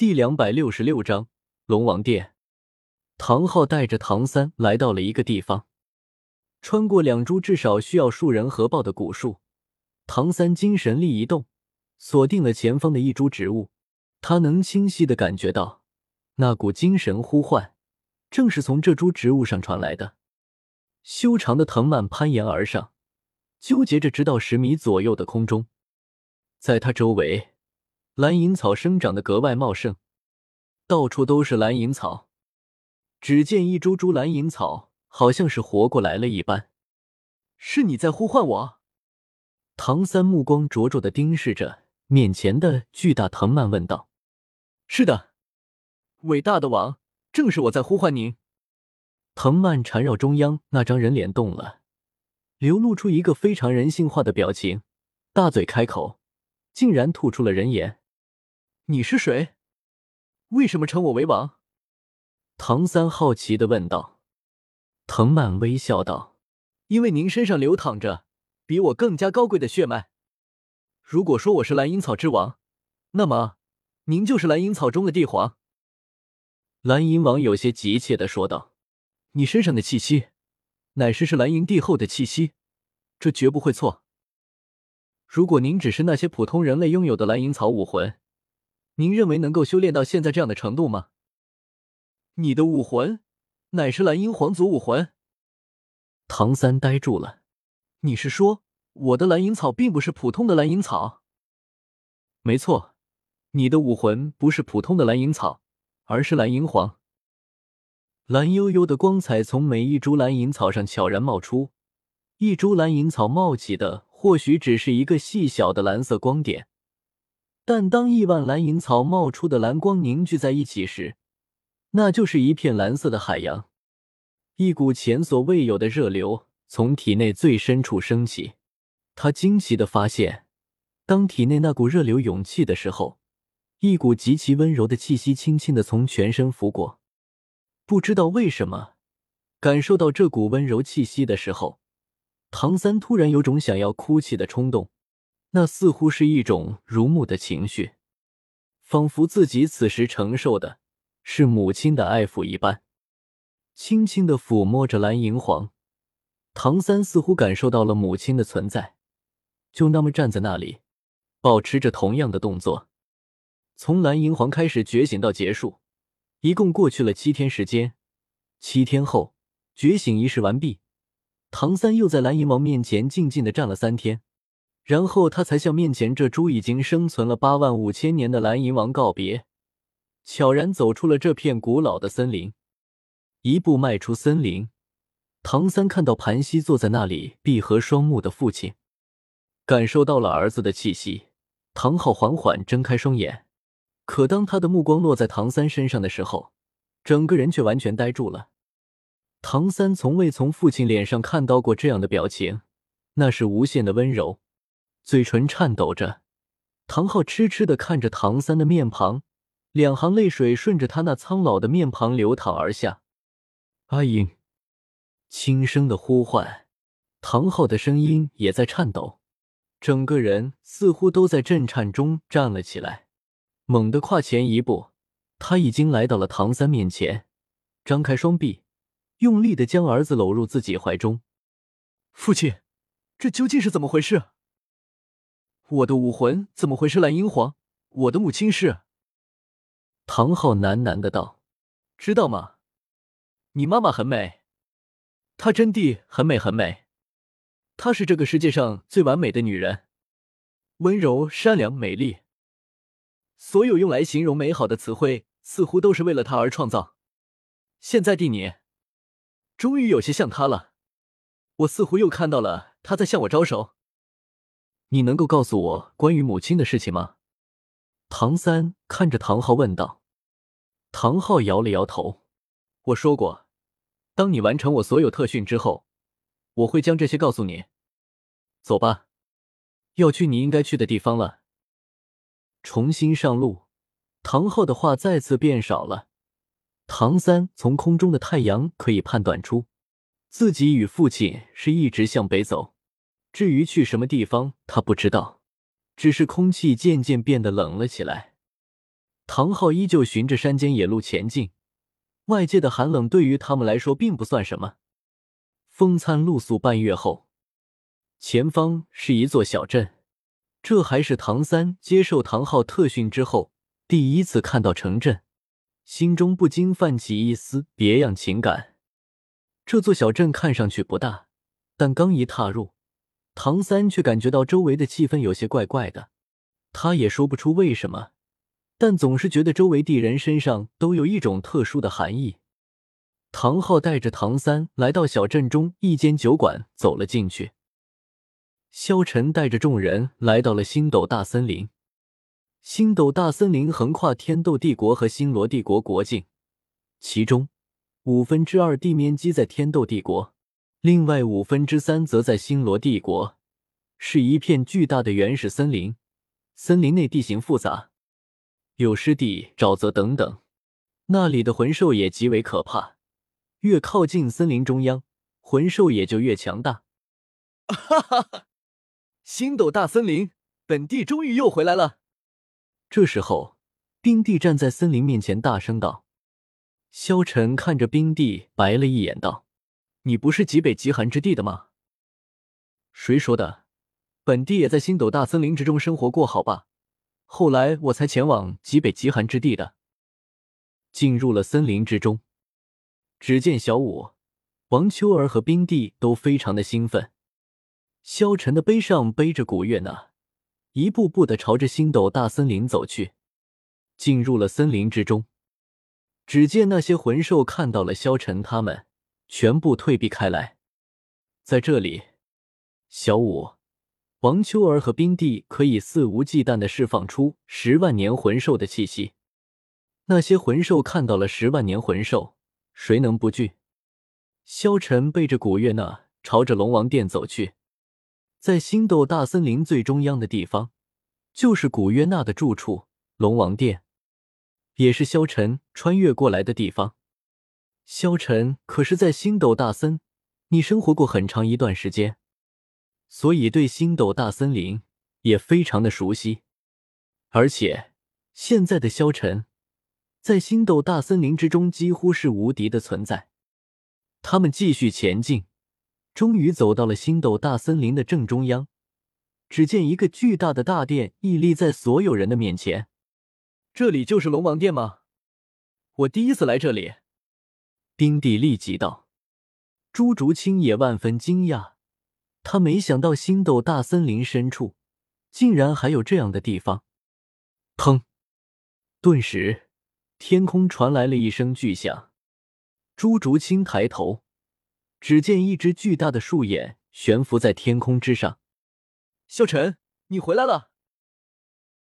第两百六十六章龙王殿。唐昊带着唐三来到了一个地方，穿过两株至少需要数人合抱的古树，唐三精神力一动，锁定了前方的一株植物。他能清晰的感觉到，那股精神呼唤，正是从这株植物上传来的。修长的藤蔓攀岩而上，纠结着直到十米左右的空中，在它周围。蓝银草生长的格外茂盛，到处都是蓝银草。只见一株株蓝银草好像是活过来了一般。是你在呼唤我？唐三目光灼灼的盯视着面前的巨大藤蔓，问道：“是的，伟大的王，正是我在呼唤您。”藤蔓缠绕中央那张人脸动了，流露出一个非常人性化的表情，大嘴开口，竟然吐出了人言。你是谁？为什么称我为王？唐三好奇的问道。藤蔓微笑道：“因为您身上流淌着比我更加高贵的血脉。如果说我是蓝银草之王，那么您就是蓝银草中的帝皇。”蓝银王有些急切的说道：“你身上的气息，乃是是蓝银帝后的气息，这绝不会错。如果您只是那些普通人类拥有的蓝银草武魂。”您认为能够修炼到现在这样的程度吗？你的武魂乃是蓝鹰皇族武魂。唐三呆住了。你是说我的蓝银草并不是普通的蓝银草？没错，你的武魂不是普通的蓝银草，而是蓝银皇。蓝幽幽的光彩从每一株蓝银草上悄然冒出，一株蓝银草冒起的或许只是一个细小的蓝色光点。但当亿万蓝银草冒出的蓝光凝聚在一起时，那就是一片蓝色的海洋。一股前所未有的热流从体内最深处升起。他惊奇的发现，当体内那股热流涌起的时候，一股极其温柔的气息轻轻的从全身拂过。不知道为什么，感受到这股温柔气息的时候，唐三突然有种想要哭泣的冲动。那似乎是一种如沐的情绪，仿佛自己此时承受的是母亲的爱抚一般。轻轻的抚摸着蓝银皇，唐三似乎感受到了母亲的存在，就那么站在那里，保持着同样的动作。从蓝银皇开始觉醒到结束，一共过去了七天时间。七天后，觉醒仪式完毕，唐三又在蓝银王面前静静的站了三天。然后他才向面前这株已经生存了八万五千年的蓝银王告别，悄然走出了这片古老的森林。一步迈出森林，唐三看到盘膝坐在那里闭合双目的父亲，感受到了儿子的气息。唐昊缓缓睁开双眼，可当他的目光落在唐三身上的时候，整个人却完全呆住了。唐三从未从父亲脸上看到过这样的表情，那是无限的温柔。嘴唇颤抖着，唐昊痴痴的看着唐三的面庞，两行泪水顺着他那苍老的面庞流淌而下。阿英，轻声的呼唤，唐昊的声音也在颤抖，整个人似乎都在震颤中站了起来，猛地跨前一步，他已经来到了唐三面前，张开双臂，用力的将儿子搂入自己怀中。父亲，这究竟是怎么回事？我的武魂怎么会是？蓝银皇，我的母亲是。唐昊喃喃的道：“知道吗？你妈妈很美，她真的很美很美，她是这个世界上最完美的女人，温柔、善良、美丽。所有用来形容美好的词汇，似乎都是为了她而创造。现在的你，终于有些像她了。我似乎又看到了她在向我招手。”你能够告诉我关于母亲的事情吗？唐三看着唐昊问道。唐昊摇了摇头。我说过，当你完成我所有特训之后，我会将这些告诉你。走吧，要去你应该去的地方了。重新上路。唐昊的话再次变少了。唐三从空中的太阳可以判断出，自己与父亲是一直向北走。至于去什么地方，他不知道。只是空气渐渐变得冷了起来。唐昊依旧循着山间野路前进，外界的寒冷对于他们来说并不算什么。风餐露宿半月后，前方是一座小镇，这还是唐三接受唐昊特训之后第一次看到城镇，心中不禁泛起一丝别样情感。这座小镇看上去不大，但刚一踏入，唐三却感觉到周围的气氛有些怪怪的，他也说不出为什么。但总是觉得周围地人身上都有一种特殊的寒意。唐昊带着唐三来到小镇中一间酒馆，走了进去。萧晨带着众人来到了星斗大森林。星斗大森林横跨天斗帝国和星罗帝国国境，其中五分之二地面积在天斗帝国，另外五分之三则在星罗帝国，是一片巨大的原始森林。森林内地形复杂。有湿地、沼泽等等，那里的魂兽也极为可怕。越靠近森林中央，魂兽也就越强大。哈哈哈！星斗大森林，本帝终于又回来了。这时候，冰帝站在森林面前，大声道：“萧晨看着冰帝，白了一眼，道：‘你不是极北极寒之地的吗？’谁说的？本帝也在星斗大森林之中生活过，好吧。”后来我才前往极北极寒之地的。进入了森林之中，只见小舞、王秋儿和冰帝都非常的兴奋。萧晨的背上背着古月娜，一步步的朝着星斗大森林走去。进入了森林之中，只见那些魂兽看到了萧晨他们，全部退避开来。在这里，小舞。王秋儿和冰帝可以肆无忌惮的释放出十万年魂兽的气息，那些魂兽看到了十万年魂兽，谁能不惧？萧晨背着古月娜朝着龙王殿走去，在星斗大森林最中央的地方，就是古月娜的住处——龙王殿，也是萧晨穿越过来的地方。萧晨可是在星斗大森，你生活过很长一段时间。所以对星斗大森林也非常的熟悉，而且现在的萧晨在星斗大森林之中几乎是无敌的存在。他们继续前进，终于走到了星斗大森林的正中央。只见一个巨大的大殿屹立在所有人的面前。这里就是龙王殿吗？我第一次来这里。冰帝立即道。朱竹清也万分惊讶。他没想到星斗大森林深处竟然还有这样的地方。砰！顿时，天空传来了一声巨响。朱竹清抬头，只见一只巨大的树眼悬浮在天空之上。萧晨，你回来了！